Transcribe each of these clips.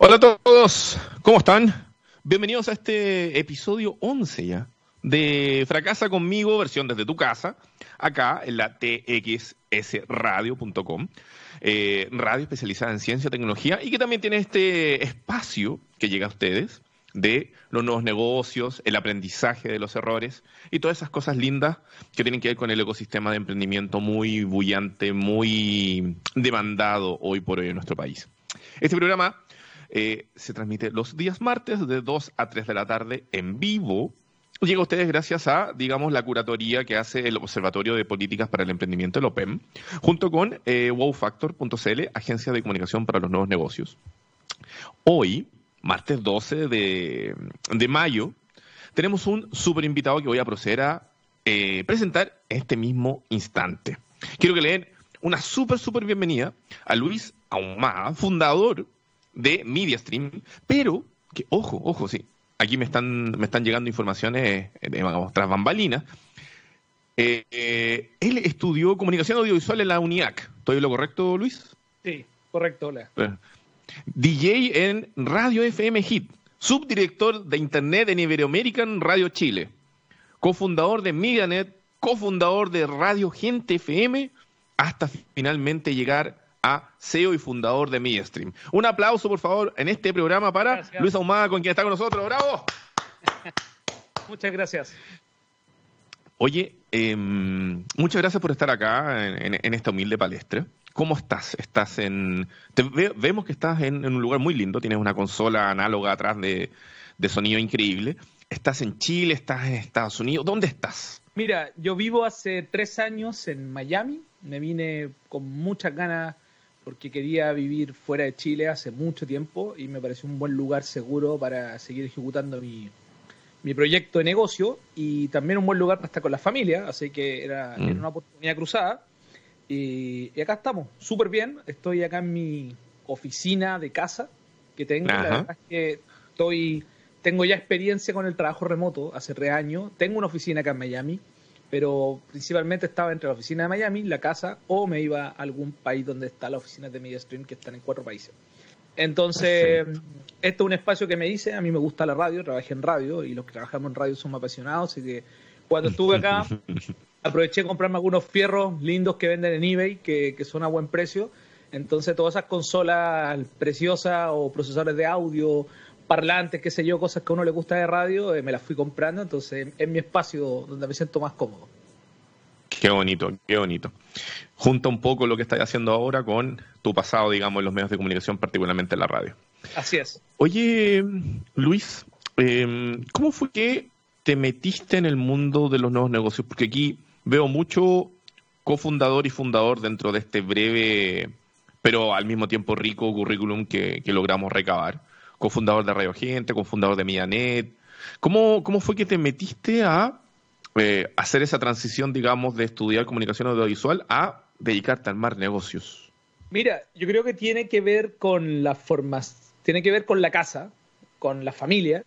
Hola a todos, ¿cómo están? Bienvenidos a este episodio 11 ya de Fracasa conmigo, versión desde tu casa, acá en la txsradio.com, eh, radio especializada en ciencia y tecnología y que también tiene este espacio que llega a ustedes de los nuevos negocios, el aprendizaje de los errores y todas esas cosas lindas que tienen que ver con el ecosistema de emprendimiento muy bullante, muy demandado hoy por hoy en nuestro país. Este programa eh, se transmite los días martes de 2 a 3 de la tarde en vivo. Llega a ustedes gracias a, digamos, la curatoría que hace el Observatorio de Políticas para el Emprendimiento, el OPEM, junto con eh, wowfactor.cl, Agencia de Comunicación para los Nuevos Negocios. Hoy, martes 12 de, mayo, tenemos un súper invitado que voy a proceder a eh, presentar en este mismo instante. Quiero que le den una súper, súper bienvenida a Luis Ahumada, fundador de MediaStream, pero que, ojo, ojo, sí, aquí me están, me están llegando informaciones, eh, digamos, tras bambalinas. Eh, eh, él estudió comunicación audiovisual en la UNIAC. ¿Estoy lo correcto, Luis? Sí, correcto, hola. DJ en Radio FM Hit, subdirector de Internet en Iberoamerican Radio Chile, cofundador de MediaNet, cofundador de Radio Gente FM, hasta finalmente llegar a CEO y fundador de MediaStream. Un aplauso, por favor, en este programa para Luis Ahumada, con quien está con nosotros. ¡Bravo! Muchas gracias. Oye, em, muchas gracias por estar acá en, esta humilde palestra. ¿Cómo estás? Estás en. vemos que estás en, un lugar muy lindo. Tienes una consola análoga atrás de, de sonido increíble. ¿Estás en Chile? ¿Estás en Estados Unidos? ¿Dónde estás? Mira, yo vivo hace tres años en Miami. Me vine con muchas ganas porque quería vivir fuera de Chile hace mucho tiempo y me pareció un buen lugar seguro para seguir ejecutando mi, proyecto de negocio y también un buen lugar para estar con la familia, así que era, mm. una oportunidad cruzada. Y, acá estamos, súper bien. Estoy acá en mi oficina de casa que tengo. La verdad es que estoy, tengo ya experiencia con el trabajo remoto hace tres años. Tengo una oficina acá en Miami pero principalmente estaba entre la oficina de Miami, la casa, o me iba a algún país donde está la oficina de MediaStream, que están en cuatro países. Entonces, esto es un espacio que me hice, a mí me gusta la radio, trabajé en radio y los que trabajamos en radio somos apasionados, así que cuando estuve acá aproveché de comprarme algunos fierros lindos que venden en eBay, que, que son a buen precio. Entonces, todas esas consolas preciosas o procesadores de audio parlantes, qué sé yo, cosas que a uno le gusta de radio, eh, me las fui comprando, entonces es mi espacio donde me siento más cómodo. Qué bonito, qué bonito. Junta un poco lo que estás haciendo ahora con tu pasado, digamos, en los medios de comunicación, particularmente en la radio. Así es. Oye, Luis, em, ¿cómo fue que te metiste en el mundo de los nuevos negocios? Porque aquí veo mucho cofundador y fundador dentro de este breve, pero al mismo tiempo rico currículum que logramos recabar cofundador de Radio Gente, cofundador de Mianet. ¿Cómo, ¿Cómo fue que te metiste a eh, hacer esa transición, digamos, de estudiar comunicación audiovisual a dedicarte al mar negocios? Mira, yo creo que tiene que ver con las formas, tiene que ver con la casa, con la familia,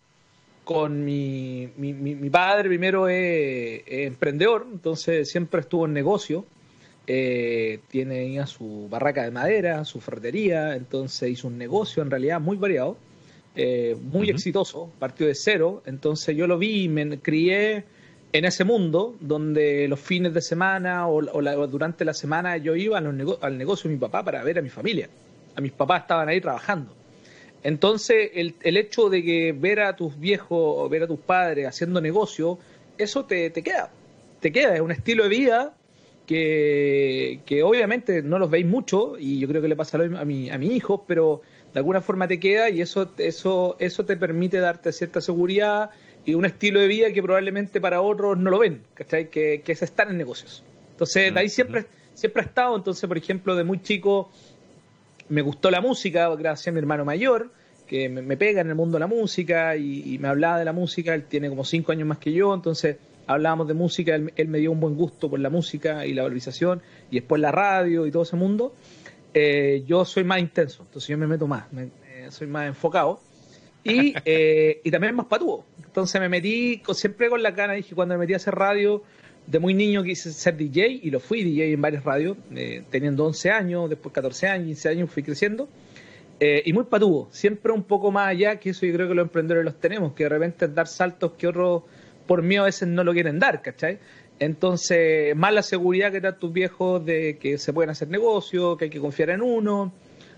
con mi, mi, padre primero es, emprendedor, entonces siempre estuvo en negocio, eh, tiene su barraca de madera, su ferretería, entonces hizo un negocio en realidad muy variado eh, muy exitoso, partió de cero, entonces yo lo vi y me crié en ese mundo donde los fines de semana o, durante la semana yo iba al negocio de mi papá para ver a mi familia. A mis papás estaban ahí trabajando. Entonces, el, el hecho de que ver a tus viejos o ver a tus padres haciendo negocio, eso te, te queda. Te queda, es un estilo de vida que, que, obviamente no los veis mucho y yo creo que le pasa a, mi, a mis hijos, pero de alguna forma te queda y eso, eso, eso te permite darte cierta seguridad y un estilo de vida que probablemente para otros no lo ven, ¿cachai? Que, que es estar en negocios. Entonces, de ahí siempre, siempre ha estado. Entonces, por ejemplo, de muy chico me gustó la música gracias a mi hermano mayor, que me, pega en el mundo de la música y, me hablaba de la música. Él tiene como cinco años más que yo, entonces hablábamos de música. Él, él me dio un buen gusto por la música y la valorización y después la radio y todo ese mundo. Eh, yo soy más intenso, entonces yo me meto más, soy más enfocado y, eh, y también más patúo. Entonces me metí siempre con la gana, dije, cuando me metí a hacer radio, de muy niño quise ser DJ y lo fui DJ en varias radios, eh, teniendo 11 años, después 14 años, 15 años fui creciendo. Eh, y muy patudo, siempre un poco más allá, que eso yo creo que los emprendedores los tenemos, que de repente dar saltos que otros por mí a veces no lo quieren dar, ¿cachai? Entonces, más la seguridad que dan tus viejos de que se pueden hacer negocios, que hay que confiar en uno.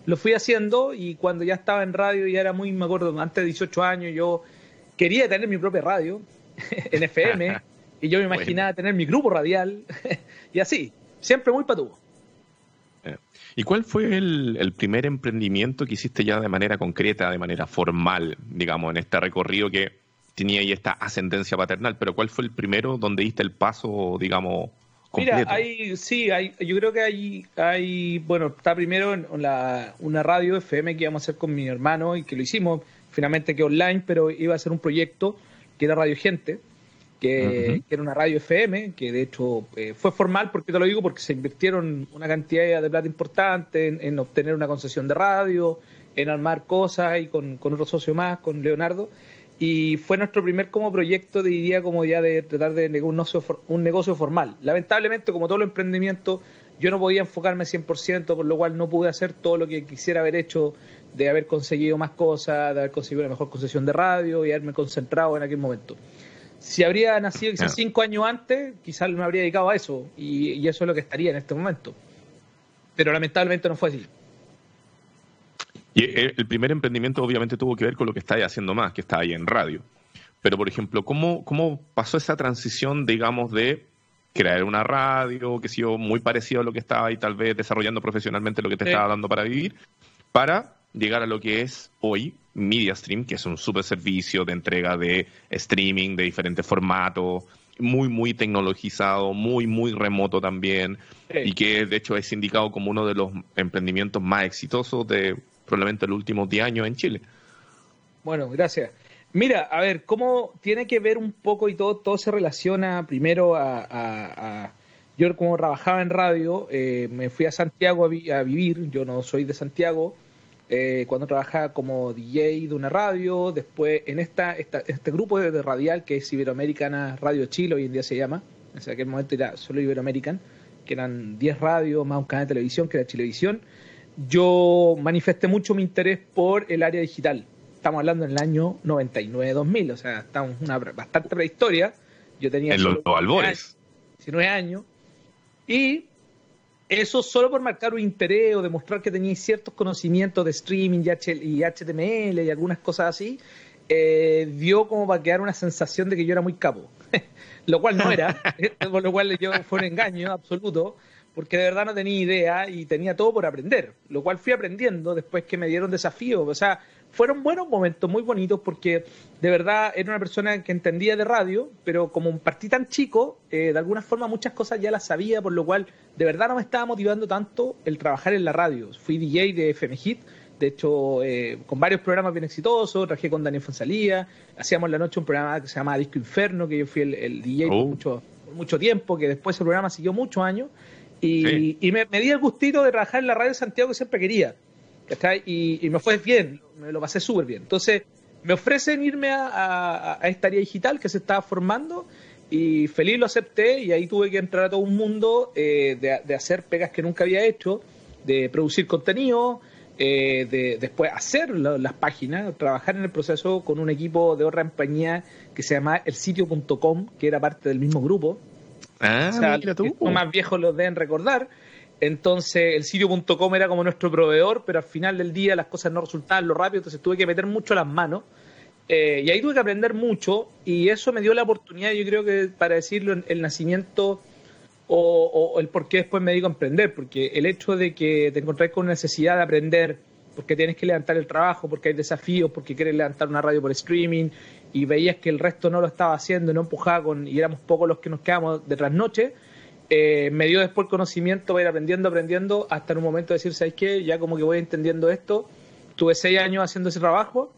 Lo fui haciendo y cuando ya estaba en radio, ya era muy, me acuerdo, antes de 18 años, yo quería tener mi propia radio en FM y yo me imaginaba tener mi grupo radial y así, siempre muy patudo. Eh, ¿Y cuál fue el, el, primer emprendimiento que hiciste ya de manera concreta, de manera formal, digamos, en este recorrido que tenía ahí esta ascendencia paternal, pero ¿cuál fue el primero donde diste el paso, digamos, completo? Mira, hay, sí, hay, yo creo que hay, hay bueno, está primero en la, una radio FM que íbamos a hacer con mi hermano y que lo hicimos, finalmente que online, pero iba a ser un proyecto que era Radio Gente, que, era una radio FM, que de hecho eh, fue formal, porque te lo digo, porque se invirtieron una cantidad de plata importante en, en obtener una concesión de radio, en armar cosas y con, con otro socio más, con Leonardo y fue nuestro primer como proyecto, diría, como ya de tratar de un negocio, un negocio formal. Lamentablemente, como todo los emprendimientos, yo no podía enfocarme 100%, por lo cual no pude hacer todo lo que quisiera haber hecho, de haber conseguido más cosas, de haber conseguido una mejor concesión de radio y haberme concentrado en aquel momento. Si habría nacido quizás cinco años antes, quizás me habría dedicado a eso, y, y eso es lo que estaría en este momento. Pero lamentablemente no fue así. Y el primer emprendimiento obviamente tuvo que ver con lo que estáis haciendo más, que está ahí en radio. Pero, por ejemplo, ¿cómo, ¿cómo pasó esa transición, digamos, de crear una radio, que ha sido muy parecido a lo que estaba ahí tal vez desarrollando profesionalmente lo que te estaba dando para vivir, para llegar a lo que es hoy MediaStream, que es un super servicio de entrega de streaming de diferentes formatos, muy, muy tecnologizado, muy, muy remoto también, y que de hecho es indicado como uno de los emprendimientos más exitosos de probablemente los últimos 10 años en Chile. Bueno, gracias. Mira, a ver, ¿cómo tiene que ver un poco y todo, todo se relaciona primero a... yo como trabajaba en radio, eh, me fui a Santiago a, vivir, yo no soy de Santiago, eh, cuando trabajaba como DJ de una radio, después en esta, este grupo de, radial que es Iberoamericana Radio Chile, hoy en día se llama, en aquel momento era solo Iberoamerican, que eran 10 radios más un canal de televisión que era Chilevisión, yo manifesté mucho mi interés por el área digital. Estamos hablando en el año 99-2000, o sea, estamos una bastante prehistoria. Yo tenía en los albores. 19 años. Y eso solo por marcar un interés o demostrar que tenía ciertos conocimientos de streaming y HTML y algunas cosas así, eh, dio como para quedar una sensación de que yo era muy capo. lo cual no era, por lo cual yo fue un engaño absoluto porque de verdad no tenía idea y tenía todo por aprender, lo cual fui aprendiendo después que me dieron desafíos. O sea, fueron buenos momentos, muy bonitos, porque de verdad era una persona que entendía de radio, pero como partí tan chico, eh, de alguna forma muchas cosas ya las sabía, por lo cual de verdad no me estaba motivando tanto el trabajar en la radio. Fui DJ de FM Hit, de hecho, eh, con varios programas bien exitosos, trabajé con Daniel Fonsalía, hacíamos la noche un programa que se llama Disco Inferno, que yo fui el, DJ por, oh. mucho, por mucho tiempo, que después el programa siguió muchos años. Y, me, di el gustito de trabajar en la radio de Santiago que siempre quería. Y, y, me fue bien, me lo pasé súper bien. Entonces, me ofrecen irme a, esta área digital que se estaba formando y feliz lo acepté y ahí tuve que entrar a todo un mundo eh, de, hacer pegas que nunca había hecho, de producir contenido, eh, de después hacer las páginas, trabajar en el proceso con un equipo de otra compañía que se llama el sitio.com, que era parte del mismo grupo, Ah, más viejos los deben recordar. Entonces, el sitio.com era como nuestro proveedor, pero al final del día las cosas no resultaban lo rápido, entonces tuve que meter mucho las manos. Eh, y ahí tuve que aprender mucho, y eso me dio la oportunidad, yo creo que para decirlo, el nacimiento o, el por qué después me digo emprender, porque el hecho de que te encontrás con necesidad de aprender, porque tienes que levantar el trabajo, porque hay desafíos, porque quieres levantar una radio por streaming, y veías que el resto no lo estaba haciendo no empujaba con, y éramos pocos los que nos quedamos de trasnoche, eh, me dio después el conocimiento para ir aprendiendo, aprendiendo, hasta en un momento de decir, ¿sabes qué? Ya como que voy entendiendo esto. Tuve seis años haciendo ese trabajo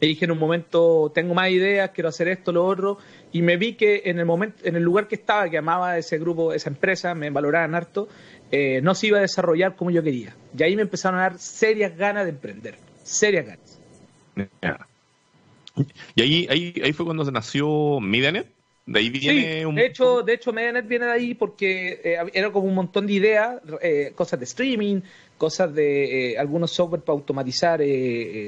y dije en un momento, tengo más ideas, quiero hacer esto, lo otro, y me vi que en el momento, en el lugar que estaba, que amaba ese grupo, esa empresa, me valoraban harto, eh, no se iba a desarrollar como yo quería. Y ahí me empezaron a dar serias ganas de emprender, serias ganas. Y ahí, ahí, ahí fue cuando se nació MediaNet. De ahí viene un... De hecho, de hecho, Medianet viene de ahí porque eh, era como un montón de ideas, eh, cosas de streaming, cosas de eh, algunos software para automatizar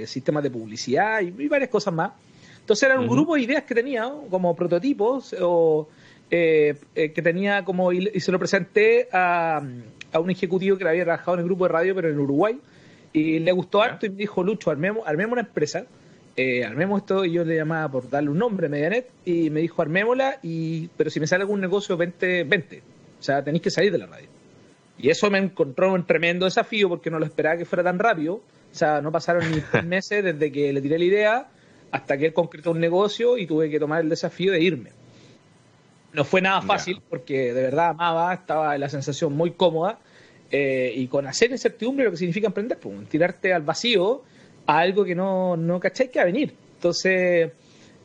sistemas de publicidad y, varias cosas más. Entonces era un grupo de ideas que tenía como prototipos o que tenía como y, se lo presenté a, a, un ejecutivo que había trabajado en el grupo de radio pero en Uruguay y le gustó harto y me dijo Lucho armemos, armemos una empresa eh, armemos esto, y yo le llamaba por darle un nombre, Medianet, y me dijo, armémosla, y, pero si me sale algún negocio, vente, vente. O sea, tenéis que salir de la radio. Y eso me encontró un tremendo desafío porque no lo esperaba que fuera tan rápido. O sea, no pasaron ni tres meses desde que le tiré la idea hasta que él concretó un negocio y tuve que tomar el desafío de irme. No fue nada fácil porque de verdad amaba, estaba en la sensación muy cómoda eh, y con hacer incertidumbre lo que significa emprender, pues, tirarte al vacío a algo que no, no caché que a venir. Entonces,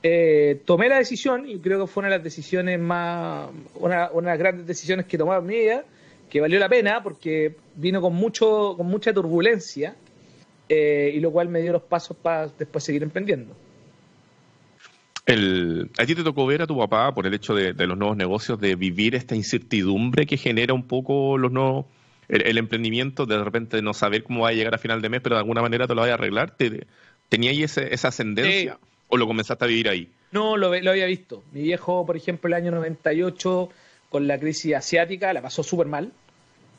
eh, tomé la decisión y creo que fue una de las decisiones más, una, una de las grandes decisiones que tomaba mi vida, que valió la pena porque vino con mucho, con mucha turbulencia eh, y lo cual me dio los pasos para después seguir emprendiendo. El, ¿A ti te tocó ver a tu papá por el hecho de, de, los nuevos negocios, de vivir esta incertidumbre que genera un poco los nuevos el, emprendimiento, de repente no saber cómo va a llegar a final de mes, pero de alguna manera te lo vaya a arreglar, ¿te, ¿tenía ahí esa ascendencia o lo comenzaste a vivir ahí? No, lo, lo había visto. Mi viejo, por ejemplo, el año 98, con la crisis asiática, la pasó súper mal.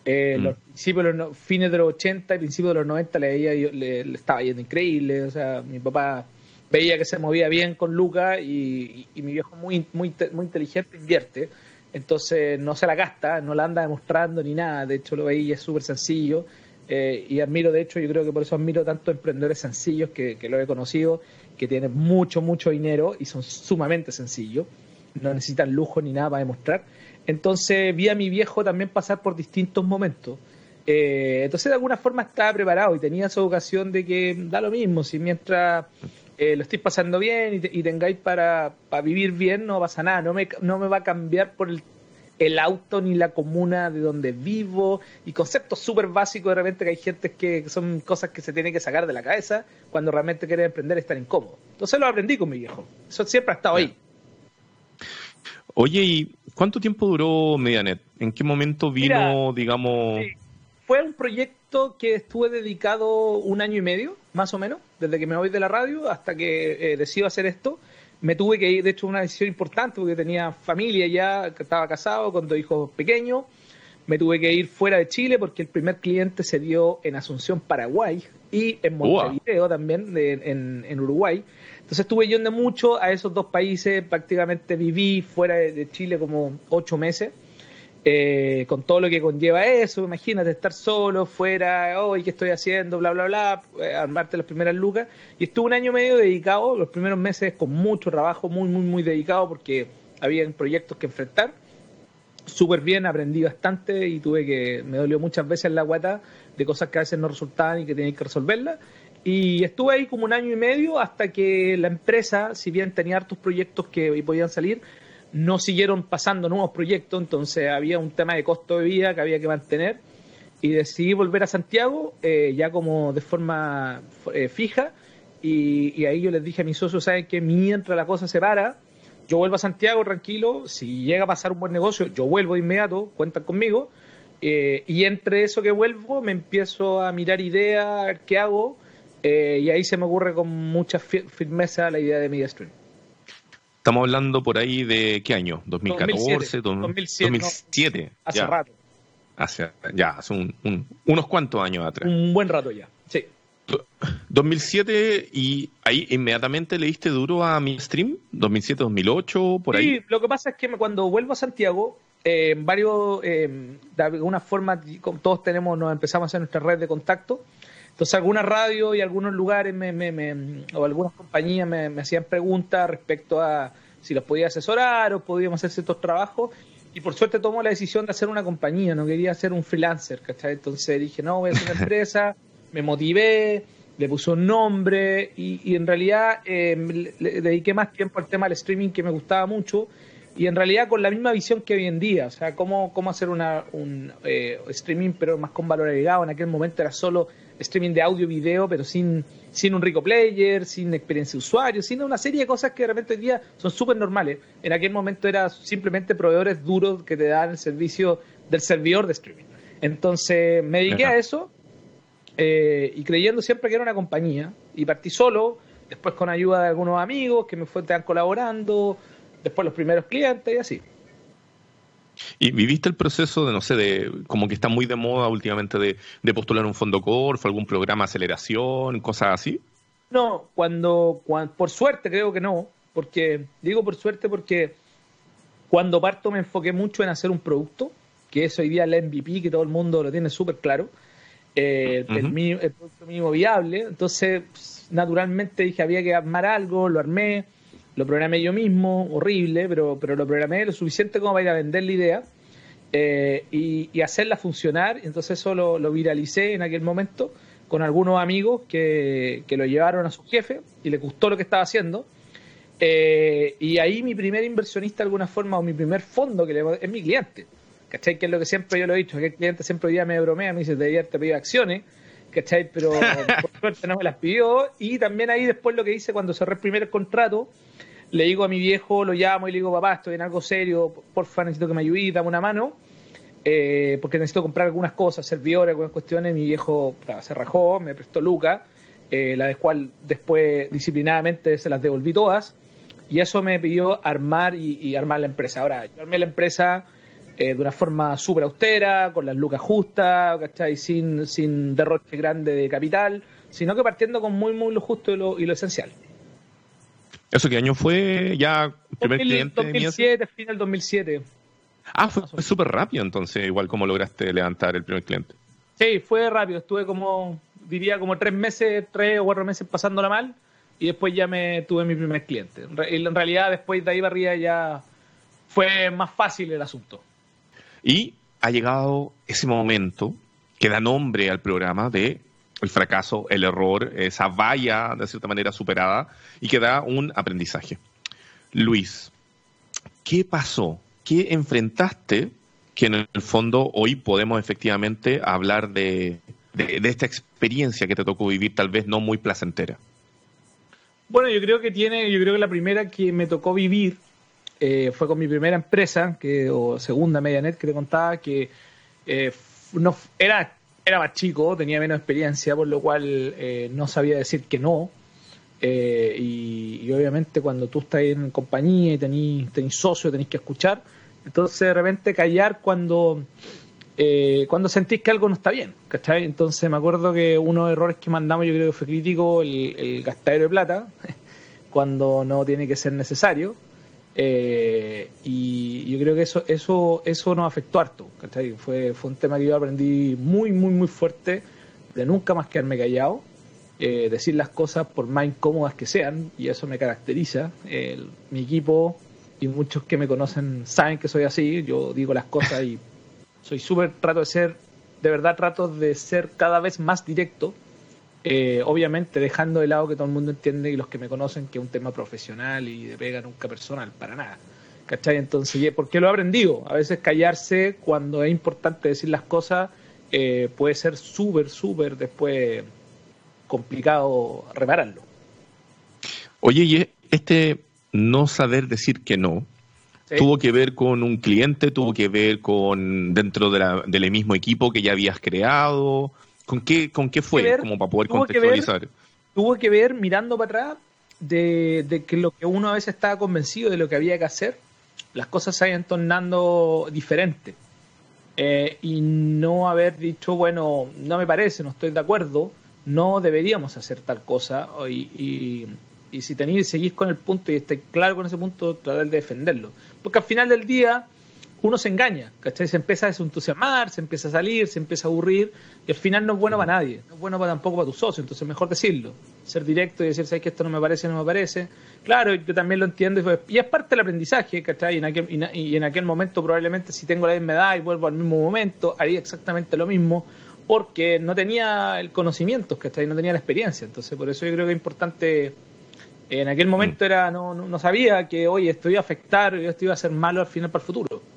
Eh, mm. los principios, los fines de los 80 y principios de los 90 le, le, estaba yendo increíble. O sea, mi papá veía que se movía bien con Luca y, y, mi viejo muy, muy, muy inteligente invierte entonces no se la gasta, no la anda demostrando ni nada, de hecho lo veis y es súper sencillo. Eh, y admiro, de hecho, yo creo que por eso admiro tanto emprendedores sencillos que, lo he conocido, que tienen mucho, mucho dinero y son sumamente sencillos, no necesitan lujo ni nada para demostrar. Entonces vi a mi viejo también pasar por distintos momentos. Eh, entonces de alguna forma estaba preparado y tenía esa ocasión de que da lo mismo, si mientras eh, lo estoy pasando bien y, tengáis para, vivir bien, no pasa nada, no me, no me va a cambiar por el, el auto ni la comuna de donde vivo y conceptos súper básicos de repente que hay gente que son cosas que se tienen que sacar de la cabeza cuando realmente quiere emprender estar incómodo. Entonces lo aprendí con mi viejo, eso siempre ha estado ahí. Oye, ¿y cuánto tiempo duró Medianet? ¿En qué momento vino, digamos... fue un proyecto que estuve dedicado un año y medio, más o menos desde que me voy de la radio hasta que eh, decido hacer esto. Me tuve que ir, de hecho, una decisión importante porque tenía familia ya, estaba casado con dos hijos pequeños. Me tuve que ir fuera de Chile porque el primer cliente se dio en Asunción, Paraguay y en Montevideo también, en, en, Uruguay. Entonces estuve yendo mucho a esos dos países, prácticamente viví fuera de Chile como ocho meses eh, con todo lo que conlleva eso, imagínate estar solo, fuera, hoy ¿qué estoy haciendo? Bla, bla, bla, eh, armarte las primeras lucas. Y estuve un año medio dedicado, los primeros meses con mucho trabajo, muy, muy, muy dedicado porque había proyectos que enfrentar. Súper bien, aprendí bastante y tuve que, me dolió muchas veces la guata de cosas que a veces no resultaban y que tenía que resolverlas. Y estuve ahí como un año y medio hasta que la empresa, si bien tenía hartos proyectos que podían salir, no siguieron pasando nuevos proyectos, entonces había un tema de costo de vida que había que mantener. Y decidí volver a Santiago eh, ya como de forma eh, fija. Y, ahí yo les dije a mis socios, ¿saben que Mientras la cosa se para, yo vuelvo a Santiago tranquilo, si llega a pasar un buen negocio, yo vuelvo de inmediato, cuentan conmigo. Eh, y entre eso que vuelvo me empiezo a mirar ideas, qué hago. Y ahí se me ocurre con mucha firmeza la idea de MediaStream. Estamos hablando por ahí de qué año? 2014, 2007. 2007, hace rato. Hace, ya, hace unos cuantos años atrás. Un buen rato ya, sí. 2007 y ahí inmediatamente le diste duro a mi stream, 2007, 2008, por ahí. Sí, lo que pasa es que cuando vuelvo a Santiago, eh, varios, eh, de alguna forma, todos tenemos, nos empezamos a hacer nuestra red de contacto. Entonces, algunas radios y algunos lugares me, me, o algunas compañías me, hacían preguntas respecto a si los podía asesorar o podíamos hacer ciertos trabajos. Y por suerte tomó la decisión de hacer una compañía, no quería ser un freelancer, ¿cachai? Entonces dije, no, voy a hacer una empresa, me motivé, le puse un nombre y, en realidad eh, le, dediqué más tiempo al tema del streaming que me gustaba mucho y en realidad con la misma visión que hoy en día, o sea, cómo, cómo hacer una, un eh, streaming pero más con valor agregado. En aquel momento era solo streaming de audio y video, pero sin, sin un rico player, sin experiencia de usuario, sin una serie de cosas que de repente hoy día son súper normales. En aquel momento era simplemente proveedores duros que te dan el servicio del servidor de streaming. Entonces me dediqué a eso eh, y creyendo siempre que era una compañía y partí solo, después con ayuda de algunos amigos que me fueron colaborando después los primeros clientes y así. ¿Y viviste el proceso de, no sé, de como que está muy de moda últimamente de, postular un fondo Corf, algún programa de aceleración, cosas así? No, cuando, por suerte creo que no, porque digo por suerte porque cuando parto me enfoqué mucho en hacer un producto, que es hoy día el MVP, que todo el mundo lo tiene súper claro, eh, el, el, producto mínimo viable, entonces naturalmente dije había que armar algo, lo armé, lo programé yo mismo, horrible, pero, pero lo programé lo suficiente como para ir a vender la idea eh, y, hacerla funcionar. Entonces eso lo, viralicé en aquel momento con algunos amigos que, lo llevaron a su jefe y le gustó lo que estaba haciendo. Eh, y ahí mi primer inversionista de alguna forma o mi primer fondo que le, es mi cliente. ¿Cachai? Que es lo que siempre yo lo he dicho, que el cliente siempre hoy día me bromea, me dice, debería te pedir acciones. ¿Cachai? Pero por suerte no me las pidió. Y también ahí después lo que hice cuando cerré el primer contrato, le digo a mi viejo, lo llamo y le digo, papá, estoy en algo serio, porfa, necesito que me ayude, dame una mano, eh, porque necesito comprar algunas cosas, servidores, algunas cuestiones. Mi viejo se rajó, me prestó Luca, eh, la cual después disciplinadamente se las devolví todas, y eso me pidió armar y, armar la empresa. Ahora, yo armé la empresa eh, de una forma súper austera, con las lucas justas, ¿cachai? Sin, sin derroche grande de capital, sino que partiendo con muy, muy lo justo y lo, y lo esencial. ¿Eso qué año fue ya primer cliente? 2007, final 2007. Ah, fue, súper rápido entonces, igual como lograste levantar el primer cliente. Sí, fue rápido. Estuve como, diría, como tres meses, tres o cuatro meses pasándola mal y después ya me tuve mi primer cliente. En realidad, después de ahí barría ya fue más fácil el asunto. Y ha llegado ese momento que da nombre al programa de el fracaso, el error, esa valla de cierta manera superada y que da un aprendizaje. Luis, ¿qué pasó? ¿Qué enfrentaste que en el fondo hoy podemos efectivamente hablar de, esta experiencia que te tocó vivir, tal vez no muy placentera? Bueno, yo creo que tiene, yo creo que la primera que me tocó vivir eh, fue con mi primera empresa, que, o segunda Medianet, que te contaba, que eh, no, era era más chico, tenía menos experiencia, por lo cual eh, no sabía decir que no. Eh, y, obviamente cuando tú estás en compañía y tenés, tenés socio, tenés que escuchar. Entonces de repente callar cuando, eh, cuando sentís que algo no está bien. ¿cachai? Entonces me acuerdo que uno de los errores que mandamos yo creo que fue crítico el, el gastadero de plata, cuando no tiene que ser necesario. Eh, y yo creo que eso eso eso nos afectó harto. Fue, fue un tema que yo aprendí muy, muy, muy fuerte de nunca más quedarme callado, eh, decir las cosas por más incómodas que sean, y eso me caracteriza. mi equipo y muchos que me conocen saben que soy así, yo digo las cosas y soy súper, trato de ser, de verdad trato de ser cada vez más directo eh, obviamente dejando de lado que todo el mundo entiende y los que me conocen que es un tema profesional y de pega nunca personal, para nada. ¿Cachai? Entonces, ¿por qué lo he aprendido? A veces callarse cuando es importante decir las cosas eh, puede ser súper, súper después complicado repararlo. Oye, y este no saber decir que no, tuvo que ver con un cliente, tuvo que ver con dentro de la, del mismo equipo que ya habías creado, ¿Con qué, con qué fue? como para poder contextualizar. tuvo que ver, mirando para atrás, de, que lo que uno a veces estaba convencido de lo que había que hacer, las cosas se vayan tornando diferentes. Eh, y no haber dicho, bueno, no me parece, no estoy de acuerdo, no deberíamos hacer tal cosa. Y, y, si tenéis, seguís con el punto y estáis claro con ese punto, tratar de defenderlo. Porque al final del día, uno se engaña, ¿cachai? Se empieza a desentusiasmar, se empieza a salir, se empieza a aburrir, y al final no es bueno para nadie, no es bueno para, tampoco para tu socio, entonces mejor decirlo, ser directo y decir, ¿sabes que esto no me parece, no me parece? Claro, yo también lo entiendo, y es parte del aprendizaje, ¿cachai? Y en aquel, y en aquel momento probablemente si tengo la misma edad y vuelvo al mismo momento, haría exactamente lo mismo, porque no tenía el conocimiento, ¿cachai? No tenía la experiencia, entonces por eso yo creo que es importante En aquel momento mm. era no, no, sabía que, oye, esto iba a afectar, esto iba a ser malo al final para el futuro.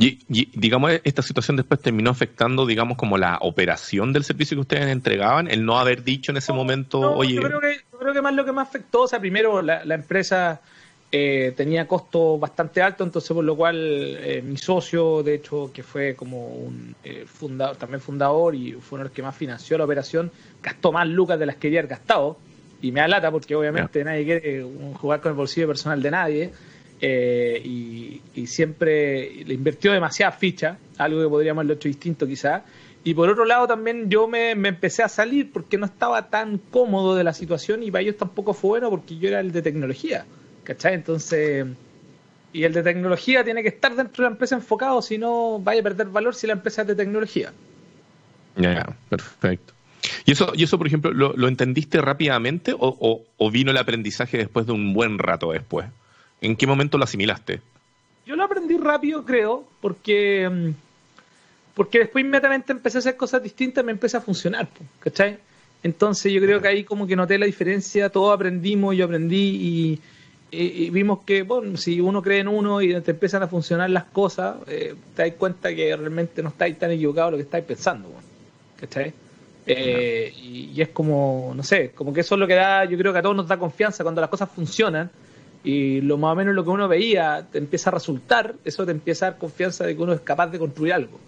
Y, digamos, esta situación después terminó afectando, digamos, como la operación del servicio que ustedes entregaban, el no haber dicho en ese momento, oye... Yo creo, que, creo que más lo que más afectó, o sea, primero la, empresa eh, tenía costo bastante alto, entonces por lo cual eh, mi socio, de hecho, que fue como un eh, fundador, también fundador y fue uno de los que más financió la operación, gastó más lucas de las que había gastado, y me da lata porque obviamente nadie quiere jugar con el bolsillo personal de nadie, eh, y, siempre le invirtió demasiadas fichas, algo que podríamos haberlo hecho distinto quizás. Y por otro lado también yo me, empecé a salir porque no estaba tan cómodo de la situación y para ellos tampoco fue bueno porque yo era el de tecnología, ¿cachai? Entonces, y el de tecnología tiene que estar dentro de la empresa enfocado, si no vaya a perder valor si la empresa es de tecnología. Ya, perfecto. ¿Y eso, y eso, por ejemplo, lo, entendiste rápidamente o, o vino el aprendizaje después de un buen rato después? ¿En qué momento lo asimilaste? Yo lo aprendí rápido, creo, porque, mm, porque después inmediatamente empecé a hacer cosas distintas y me empecé a funcionar, ¿cachai? Entonces yo creo que ahí como que noté la diferencia, todos aprendimos, yo aprendí y, vimos que, bueno, si uno cree en uno y te empiezan a funcionar las cosas, eh, te das cuenta que realmente no estáis tan equivocados lo que estáis pensando, ¿cachai? Eh, y, y, es como, no sé, como que eso es lo que da, yo creo que a todos nos da confianza cuando las cosas funcionan y lo más o menos lo que uno veía te empieza a resultar, eso te empieza a dar confianza de que uno es capaz de construir algo.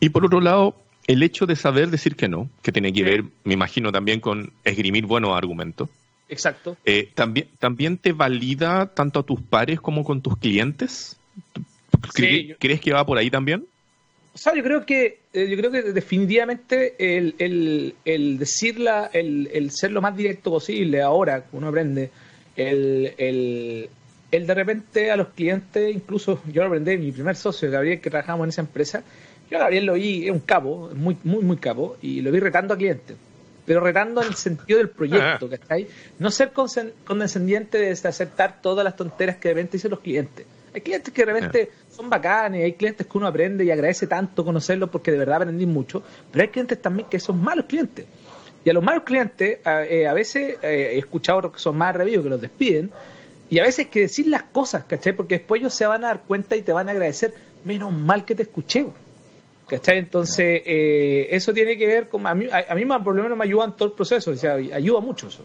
Y por otro lado, el hecho de saber decir que no, que tiene que ver, me imagino, también con esgrimir buenos argumentos. Exacto. Eh, también, ¿También te valida tanto a tus pares como con tus clientes? ¿Crees que va por ahí también? O sea, yo creo que, eh, yo creo que definitivamente el, el, el decirla, el, el, ser lo más directo posible ahora, uno aprende, el, el, el de repente a los clientes, incluso yo lo aprendí, mi primer socio, Gabriel, que trabajamos en esa empresa, yo a Gabriel lo vi, es un capo, muy, muy, muy capo, y lo vi retando a clientes, pero retando en el sentido del proyecto, ¿cachai? No ser condescendiente de aceptar todas las tonteras que de repente dicen los clientes. Hay clientes que de repente son bacanes, hay clientes que uno aprende y agradece tanto conocerlos porque de verdad aprendí mucho, pero hay clientes también que son malos clientes. Y a los malos clientes, a, eh, veces eh, he escuchado que son más revidos que los despiden, y a veces hay que decir las cosas, ¿cachai? Porque después ellos se van a dar cuenta y te van a agradecer, menos mal que te escuché, ¿cachai? Entonces, eh, eso tiene que ver con. A mí, a, mí por lo menos me ayuda en todo el proceso, o sea, ayuda mucho eso.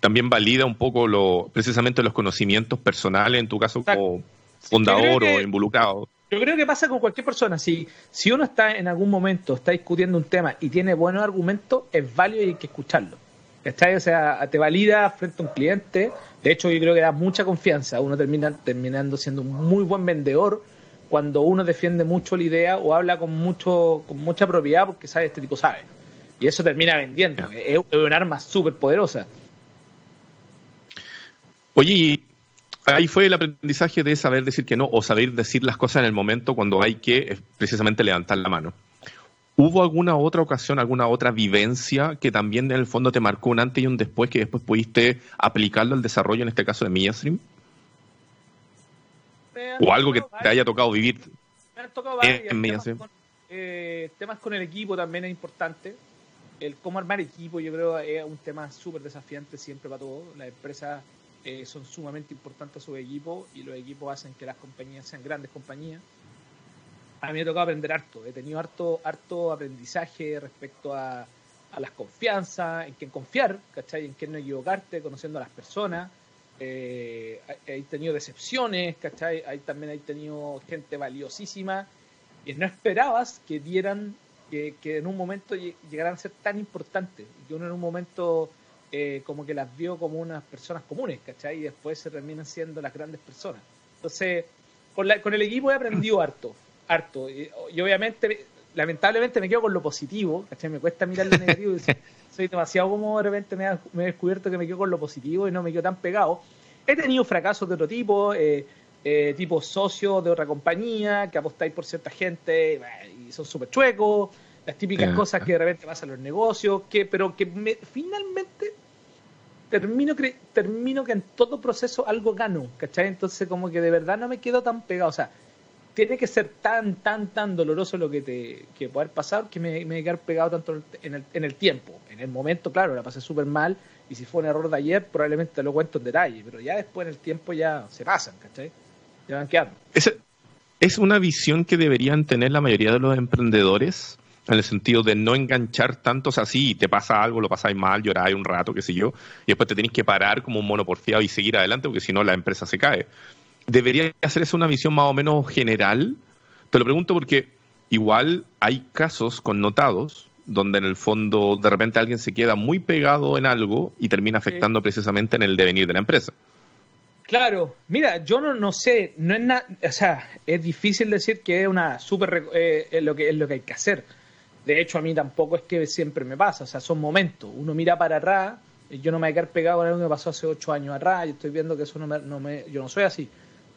También valida un poco lo, precisamente los conocimientos personales, en tu caso como fundador o involucrado. Yo creo que pasa con cualquier persona. Si, si uno está en algún momento, está discutiendo un tema y tiene buenos argumentos, es válido y hay que escucharlo. ¿Cachai? O sea, te valida frente a un cliente. De hecho, yo creo que da mucha confianza. Uno termina terminando siendo un muy buen vendedor cuando uno defiende mucho la idea o habla con mucho con mucha propiedad porque sabe, este tipo sabe. Y eso termina vendiendo. Es, un arma súper poderosa. Oye, ahí fue el aprendizaje de saber decir que no o saber decir las cosas en el momento cuando hay que eh, precisamente levantar la mano. ¿Hubo alguna otra ocasión, alguna otra vivencia que también en el fondo te marcó un antes y un después que después pudiste aplicarlo al desarrollo, en este caso de MiaStream? ¿O algo que te haya tocado vivir me han tocado en MiaStream? Eh, temas con el equipo también es importante el cómo armar equipo, yo creo, es un tema súper desafiante siempre para todos. Las empresas eh, son sumamente importantes a su equipo y los equipos hacen que las compañías sean grandes compañías. A mí me ha tocado aprender harto, he tenido harto, harto aprendizaje respecto a, a las confianzas, en quién confiar, ¿cachai? En quién no equivocarte, conociendo a las personas. Eh, he tenido decepciones, ¿cachai? Hay, también he tenido gente valiosísima y no esperabas que dieran que, en un momento llegaran a ser tan importantes y que uno en un momento eh, como que las vio como unas personas comunes, ¿cachai? Y después se terminan siendo las grandes personas. Entonces, con, la, con el equipo he aprendido harto, harto. Y, obviamente, lamentablemente me quedo con lo positivo, ¿cachai? Me cuesta mirar lo negativo. y soy demasiado como de repente me, he descubierto que me quedo con lo positivo y no me quedo tan pegado. He tenido fracasos de otro tipo, eh, eh, tipo socio de otra compañía, que apostáis por cierta gente y son súper chuecos, las típicas cosas que de repente pasan en los negocios, que, pero que finalmente termino, termino que en todo proceso algo gano, ¿cachai? Entonces como que de verdad no me quedo tan pegado, o sea, tiene que ser tan, tan, tan doloroso lo que te que poder pasar que me, me quedar pegado tanto en el, en el tiempo. En el momento, claro, la pasé súper mal y si fue un error de ayer, probablemente lo cuento en detalle, pero ya después en el tiempo ya se pasan, ¿cachai? Ya van quedando. Es, es una visión que deberían tener la mayoría de los emprendedores en el sentido de no enganchar tantos así, te pasa algo, lo pasáis mal, lloráis un rato, qué sé yo, y después te tenéis que parar como un mono porfiado y seguir adelante, porque si no la empresa se cae. Debería hacer eso una visión más o menos general. Te lo pregunto porque igual hay casos connotados donde en el fondo de repente alguien se queda muy pegado en algo y termina afectando precisamente en el devenir de la empresa. Claro, mira, yo no, no sé, no es nada, o sea, es difícil decir que es una súper, eh, es lo que es lo que hay que hacer. De hecho, a mí tampoco es que siempre me pasa, o sea, son momentos. Uno mira para atrás, yo no me voy a quedar pegado con algo que me pasó hace ocho años atrás, y estoy viendo que eso no me, no me, yo no soy así,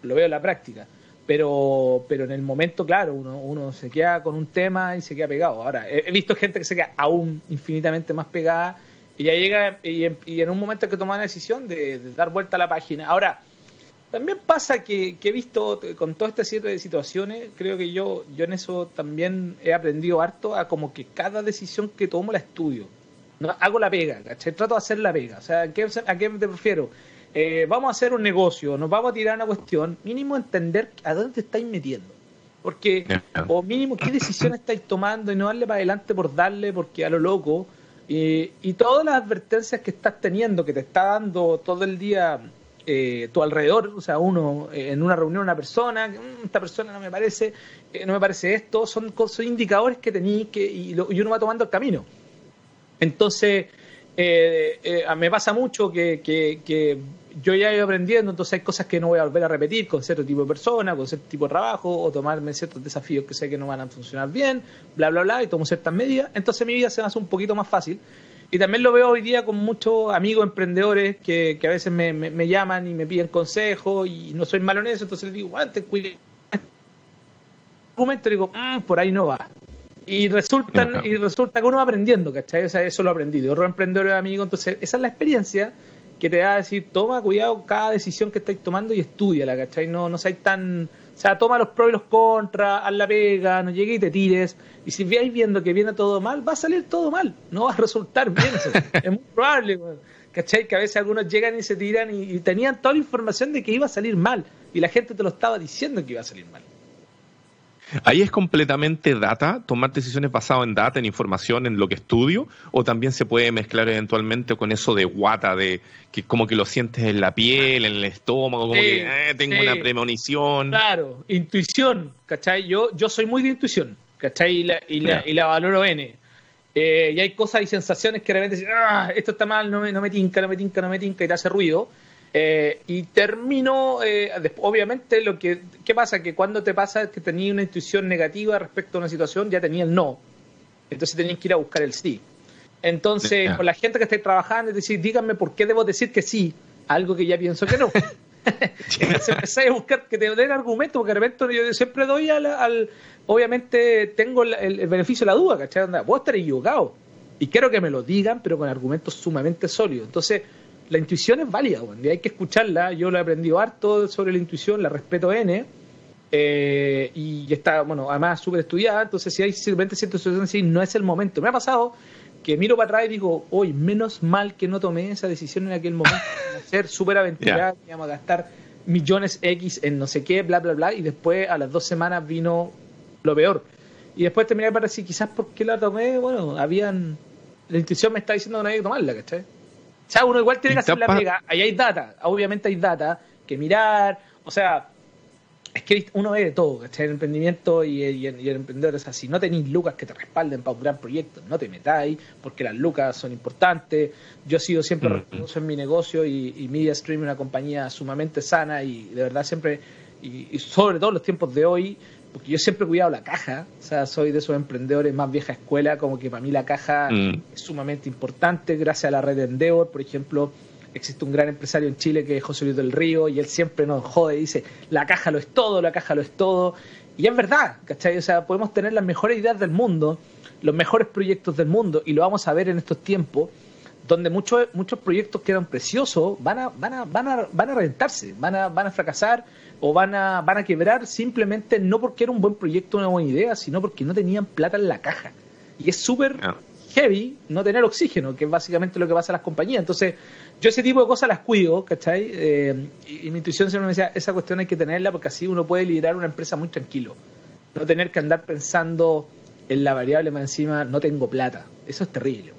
lo veo en la práctica. Pero, pero en el momento, claro, uno, uno se queda con un tema y se queda pegado. Ahora, he, visto gente que se queda aún infinitamente más pegada y ya llega, y, en un momento que tomar la decisión de, de dar vuelta a la página. Ahora, también pasa que, he visto con toda esta serie de situaciones, creo que yo, yo en eso también he aprendido harto a como que cada decisión que tomo la estudio. ¿no? Hago la pega, ¿cachai? Trato de hacer la pega. O sea, ¿a qué, a qué te refiero? Eh, vamos a hacer un negocio, nos vamos a tirar una cuestión, mínimo entender a dónde te estáis metiendo. Porque, o mínimo, qué decisión estáis tomando y no darle para adelante por darle, porque a lo loco. y todas las advertencias que estás teniendo, que te está dando todo el día eh, tu alrededor, o sea, uno eh, en una reunión, una persona, mm, esta persona no me parece, eh, no me parece esto, son, son indicadores que tenéis que, y, uno va tomando el camino. Entonces, me pasa mucho que, que, yo ya he ido aprendiendo, entonces hay cosas que no voy a volver a repetir con cierto tipo de persona, con cierto tipo de trabajo, o tomarme ciertos desafíos que sé que no van a funcionar bien, bla, bla, bla, y tomo ciertas medidas, entonces mi vida se me hace un poquito más fácil y también lo veo hoy día con muchos amigos emprendedores que, que a veces me, me, llaman y me piden consejos y no soy malo en eso, entonces les digo, bueno, te cuide. momento digo, mm, por ahí no va. Y resulta, y resulta que uno va aprendiendo, ¿cachai? O sea, eso lo aprendí de otro emprendedor amigo. Entonces, esa es la experiencia que te da a decir, toma cuidado cada decisión que estáis tomando y estudiala, ¿cachai? No, no seáis tan o sea, toma los pros y los contras, haz la pega, no llegues y te tires. Y si vais viendo que viene todo mal, va a salir todo mal. No va a resultar bien. es muy probable. ¿Cachai? Que a veces algunos llegan y se tiran y, tenían toda la información de que iba a salir mal. Y la gente te lo estaba diciendo que iba a salir mal. Ahí es completamente data, tomar decisiones basadas en data, en información, en lo que estudio, o también se puede mezclar eventualmente con eso de guata, de que como que lo sientes en la piel, en el estómago, como que eh, tengo una premonición. Claro, intuición, ¿cachai? Yo, yo soy muy de intuición, ¿cachai? Y la, y la, y la valoro N. Eh, y hay cosas y sensaciones que de repente dicen, ah, esto está mal, no me, no me tinca, no me tinca, no me tinca, y te hace ruido. Eh, y termino, eh, obviamente, lo que ¿qué pasa? Que cuando te pasa que tenías una intuición negativa respecto a una situación, ya tenía el no. Entonces tenías que ir a buscar el sí. Entonces, con la gente que estáis trabajando, es decir, díganme por qué debo decir que sí, algo que ya pienso que no. Entonces empezáis a buscar que te den argumentos, porque de repente yo siempre doy al, obviamente tengo el, beneficio de la duda, ¿cachai? Vos estar equivocado. Y quiero que me lo digan, pero con argumentos sumamente sólidos. Entonces, la intuición es válida, y hay que escucharla. Yo lo he aprendido harto sobre la intuición, la respeto N. Eh, y está, bueno, además súper estudiada, entonces si hay simplemente ciertas situaciones no es el momento. Me ha pasado que miro para atrás y digo, hoy menos mal que no tomé esa decisión en aquel momento, ser súper aventurado, íbamos a gastar millones X en no sé qué, bla, bla, bla, y después a las dos semanas vino lo peor. Y después terminé para decir, quizás porque la tomé, bueno, habían, la intuición me está diciendo que no hay que tomarla, ¿cachai? O sea, uno igual tiene que hacer la pega. Ahí hay data, obviamente hay data que mirar. O sea, es que uno ve de todo, ¿cachai? El emprendimiento y, el emprendedor es así. No tenéis lucas que te respalden para un gran proyecto, no te metáis, porque las lucas son importantes. Yo he sido siempre mm. en mi negocio y, y MediaStream una compañía sumamente sana y de verdad siempre, y, sobre todo en los tiempos de hoy, porque yo siempre he cuidado la caja, o sea, soy de esos emprendedores más vieja escuela, como que para mí la caja mm. es sumamente importante, gracias a la red de Endeavor, por ejemplo, existe un gran empresario en Chile que es José Luis del Río, y él siempre nos jode y dice, la caja lo es todo, la caja lo es todo, y es verdad, ¿cachai? O sea, podemos tener las mejores ideas del mundo, los mejores proyectos del mundo, y lo vamos a ver en estos tiempos, donde muchos muchos proyectos que eran preciosos van a van a van a van a reventarse, van a van a fracasar o van a van a quebrar simplemente no porque era un buen proyecto, una buena idea, sino porque no tenían plata en la caja. Y es súper Ah. heavy no tener oxígeno, que es básicamente lo que pasa a las compañías. Entonces, yo ese tipo de cosas las cuido, ¿cachai? Eh, y, y mi intuición siempre me decía, esa cuestión hay que tenerla porque así uno puede liderar una empresa muy tranquilo. No tener que andar pensando en la variable más encima, no tengo plata. Eso es terrible.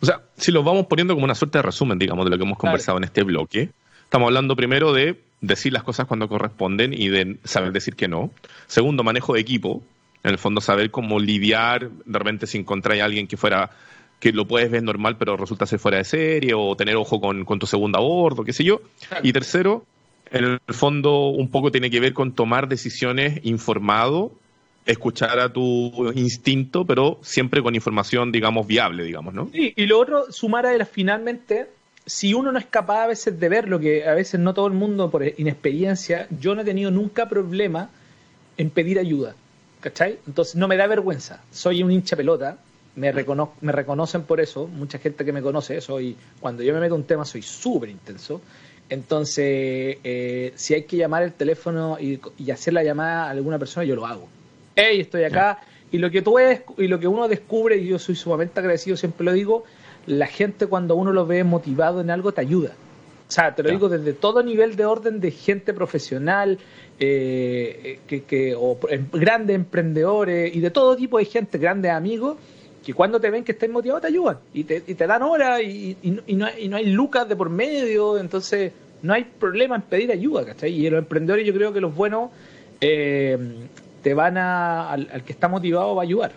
O sea, si lo vamos poniendo como una suerte de resumen, digamos, de lo que hemos conversado en este bloque, estamos hablando primero de decir las cosas cuando corresponden y de saber decir que no. Segundo, manejo de equipo. En el fondo, saber cómo lidiar de repente si encontráis a alguien que fuera que lo puedes ver normal, pero resulta ser fuera de serie, o tener ojo con, con tu segundo a bordo, qué sé yo. Y tercero, en el fondo, un poco tiene que ver con tomar decisiones informado, escuchar a tu instinto, pero siempre con información, digamos, viable, digamos, ¿no? Sí, y lo otro, sumar a finalmente, si uno no es capaz a veces de ver lo que a veces no todo el mundo por inexperiencia, yo no he tenido nunca problema en pedir ayuda, ¿cachai? Entonces no me da vergüenza, soy un hincha pelota, me, recono me reconocen por eso, mucha gente que me conoce, soy cuando yo me meto un tema soy súper intenso, entonces eh, si hay que llamar el teléfono y, hacer la llamada a alguna persona, yo lo hago. Hey, estoy acá, y lo que tú ves, y lo que uno descubre, y yo soy sumamente agradecido, siempre lo digo, la gente cuando uno lo ve motivado en algo te ayuda. O sea, te lo digo desde todo nivel de orden de gente profesional, eh, que, que, o em, grandes emprendedores y de todo tipo de gente, grandes amigos, que cuando te ven que estás motivado te ayudan y te, y te dan horas y, y, y, no hay, y no hay lucas de por medio, entonces no hay problema en pedir ayuda, ¿cachai? Y los emprendedores yo creo que los buenos eh, te van a, al, al que está motivado va a ayudar.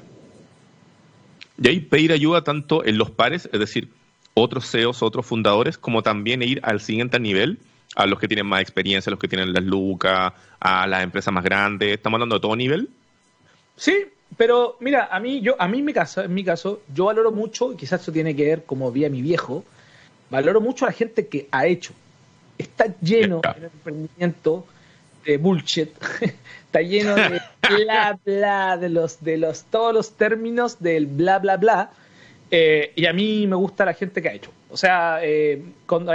Y ahí pedir ayuda tanto en los pares, es decir, otros CEOs, otros fundadores, como también ir al siguiente nivel, a los que tienen más experiencia, a los que tienen las lucas, a las empresas más grandes. Estamos hablando de todo nivel. Sí, pero mira, a mí, yo, a mí en mi caso, en mi caso, yo valoro mucho, y quizás eso tiene que ver como vi a mi viejo, valoro mucho a la gente que ha hecho. Está lleno el emprendimiento de bullshit, está lleno de bla bla, de los, de los, todos los términos del bla bla bla. Eh, y a mí me gusta la gente que ha hecho. O sea, eh,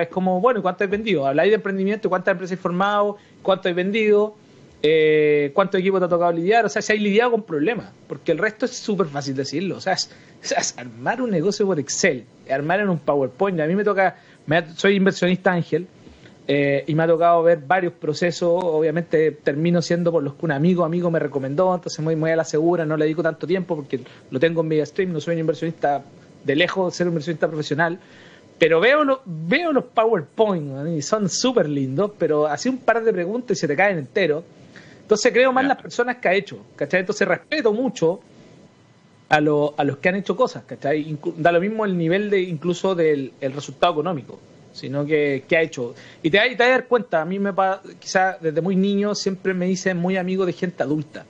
es como, bueno, ¿cuánto he vendido? Habláis de emprendimiento, ¿cuántas empresas he formado? ¿Cuánto he vendido? Eh, ¿Cuánto equipo te ha tocado lidiar? O sea, si hay lidiado con problemas, porque el resto es súper fácil decirlo. O sea, es, es, armar un negocio por Excel, armar en un PowerPoint. A mí me toca, me, soy inversionista ángel eh, y me ha tocado ver varios procesos. Obviamente termino siendo por los que un amigo, amigo me recomendó, entonces muy, muy a la segura, no le dedico tanto tiempo porque lo tengo en media stream, no soy un inversionista de lejos, ser un inversionista profesional. Pero veo, lo, veo los PowerPoint y son súper lindos, pero así un par de preguntas y se te caen enteros. Entonces creo más en las personas que ha hecho, ¿cachai? Entonces respeto mucho a, lo, a los que han hecho cosas, ¿cachai? Da lo mismo el nivel de incluso del el resultado económico, sino que, ha hecho. Y te, vas a dar cuenta, a mí me quizás desde muy niño siempre me dicen muy amigo de gente adulta,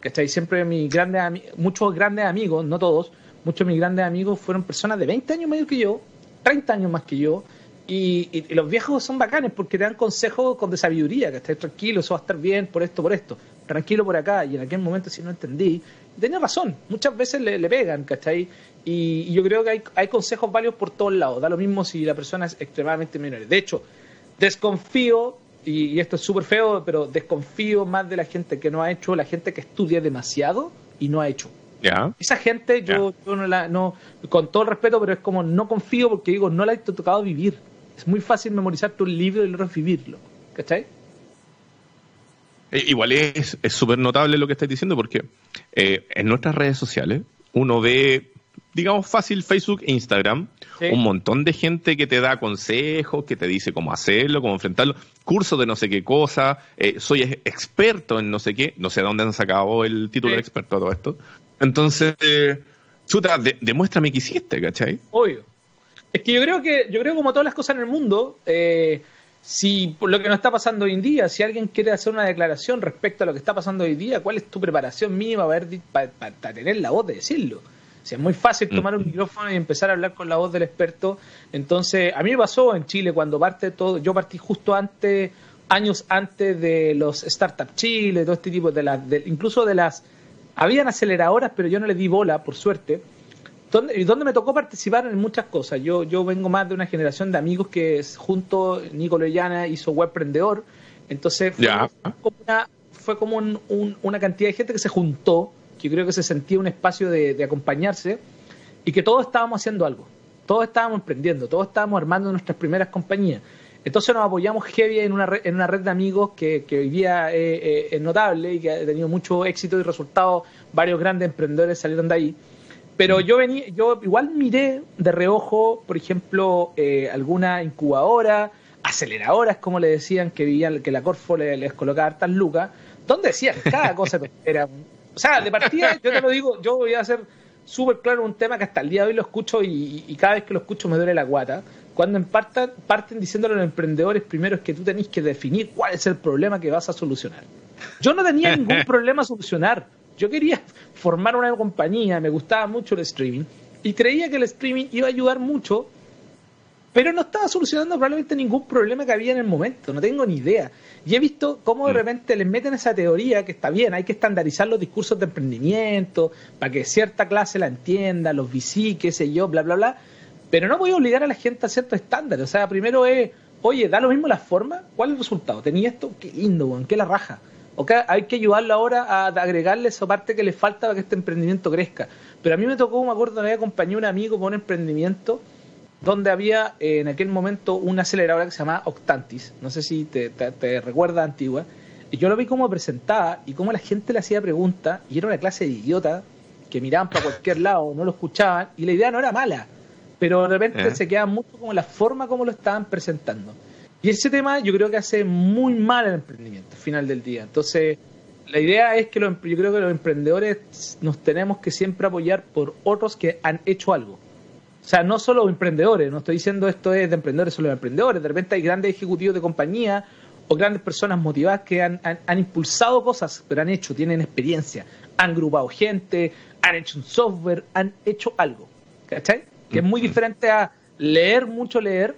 ¿cachai? Siempre mis grandes muchos grandes amigos, no todos, muchos de mis grandes amigos fueron personas de 20 años medio que yo, 30 años más que yo, y, y, y, los viejos son bacanes porque te dan consejos con de sabiduría, que estés tranquilo, eso va a estar bien, por esto, por esto, tranquilo por acá, y en aquel momento si no entendí, tenía razón, muchas veces le, le pegan, ¿cachai? Y, y, yo creo que hay, hay consejos válidos por todos lados, da lo mismo si la persona es extremadamente menor. De hecho, desconfío, y, y esto es súper feo, pero desconfío más de la gente que no ha hecho, la gente que estudia demasiado y no ha hecho. Yeah. Esa gente, yo, yeah. yo no la, no, con todo el respeto, pero es como no confío porque digo, no la he tocado vivir. Es muy fácil memorizar tu libro y luego vivirlo. ¿Cachai? Igual es súper notable lo que estás diciendo porque eh, en nuestras redes sociales uno ve, digamos fácil, Facebook e Instagram, sí. un montón de gente que te da consejos, que te dice cómo hacerlo, cómo enfrentarlo, cursos de no sé qué cosa, eh, soy experto en no sé qué, no sé dónde han sacado el título sí. de experto a todo esto. Entonces, eh, chuta, de, demuéstrame que hiciste, ¿cachai? Obvio. Es que yo creo que, yo creo como todas las cosas en el mundo, eh, si lo que nos está pasando hoy en día, si alguien quiere hacer una declaración respecto a lo que está pasando hoy en día, ¿cuál es tu preparación mínima para, para, para tener la voz de decirlo? O sea, es muy fácil tomar un micrófono y empezar a hablar con la voz del experto. Entonces, a mí me pasó en Chile cuando parte todo, yo partí justo antes, años antes de los Startup Chile, todo este tipo de las, de, incluso de las, habían aceleradoras, pero yo no le di bola, por suerte donde, donde me tocó participar en muchas cosas. Yo, yo vengo más de una generación de amigos que junto Nico Leyana hizo Webprendedor, entonces fue como, una, fue como una cantidad de gente que se juntó, yo creo que se sentía un espacio de, de acompañarse y que todos estábamos haciendo algo, todos estábamos emprendiendo, todos estábamos armando nuestras primeras compañías. Entonces nos apoyamos heavy en una red, en una red de amigos que, que hoy día es notable y que ha tenido mucho éxito y resultados. Varios grandes emprendedores salieron de ahí. Pero yo venía, yo igual miré de reojo, por ejemplo, eh, alguna incubadora, aceleradoras, como le decían, que veían que la Corfo les, colocaba hartas lucas, donde decían cada cosa era. O sea, de partida, yo te lo digo, yo voy a hacer súper claro un tema que hasta el día de hoy lo escucho y, cada vez que lo escucho me duele la guata. Cuando partan, parten diciéndole a los emprendedores primero es que tú tenés que definir cuál es el problema que vas a solucionar. Yo no tenía ningún problema a solucionar. Yo quería formar una compañía, me gustaba mucho el streaming y creía que el streaming iba a ayudar mucho, pero no estaba solucionando probablemente ningún problema que había en el momento, no tengo ni idea. Y he visto cómo de mm. repente les meten esa teoría que está bien, hay que estandarizar los discursos de emprendimiento para que cierta clase la entienda, los VC, qué sé yo, bla, bla, bla. Pero no voy a obligar a la gente a ciertos estándares. O sea, primero es, oye, da lo mismo la forma, ¿cuál es el resultado? ¿Tenía esto? Qué lindo, qué la raja. ¿ok? Hay que ayudarlo ahora a agregarle esa parte que le falta para que este emprendimiento crezca. Pero a mí me tocó, me acuerdo, me acompañé un amigo con un emprendimiento donde había eh, en aquel momento una aceleradora que se llamaba Octantis. No sé si te, te, recuerda antigua. Y yo lo vi como presentaba y cómo la gente le hacía preguntas y era una clase de idiota que miraban para cualquier lado, no lo escuchaban y la idea no era mala, pero de repente eh. se quedaba mucho como la forma como lo estaban presentando. Y ese tema yo creo que hace muy mal al emprendimiento al final del día. Entonces, la idea es que yo creo que los emprendedores nos tenemos que siempre apoyar por otros que han hecho algo. O sea, no solo emprendedores, no estoy diciendo esto es de emprendedores, solo de emprendedores. De repente hay grandes ejecutivos de compañía o grandes personas motivadas que han, han, impulsado cosas, pero han hecho, tienen experiencia, han grupado gente, han hecho un software, han hecho algo. ¿Cachai? Que es muy diferente a leer mucho, leer,